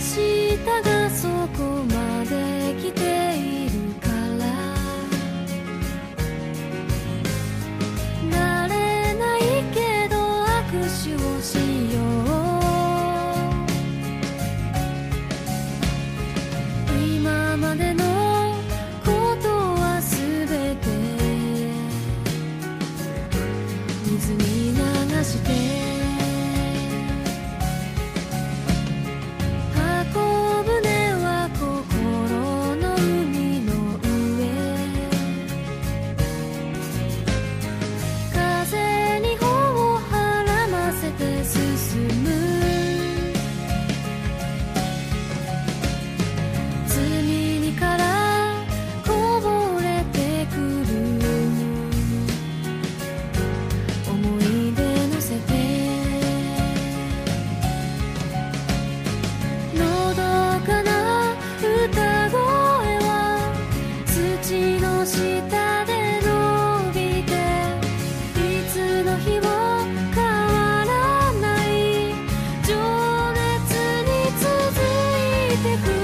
明日がそこまでていつの日も変わらない。情熱に続いてく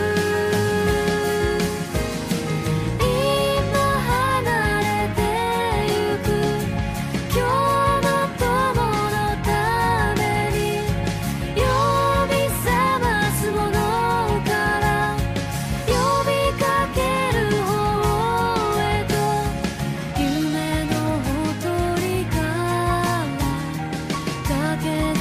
again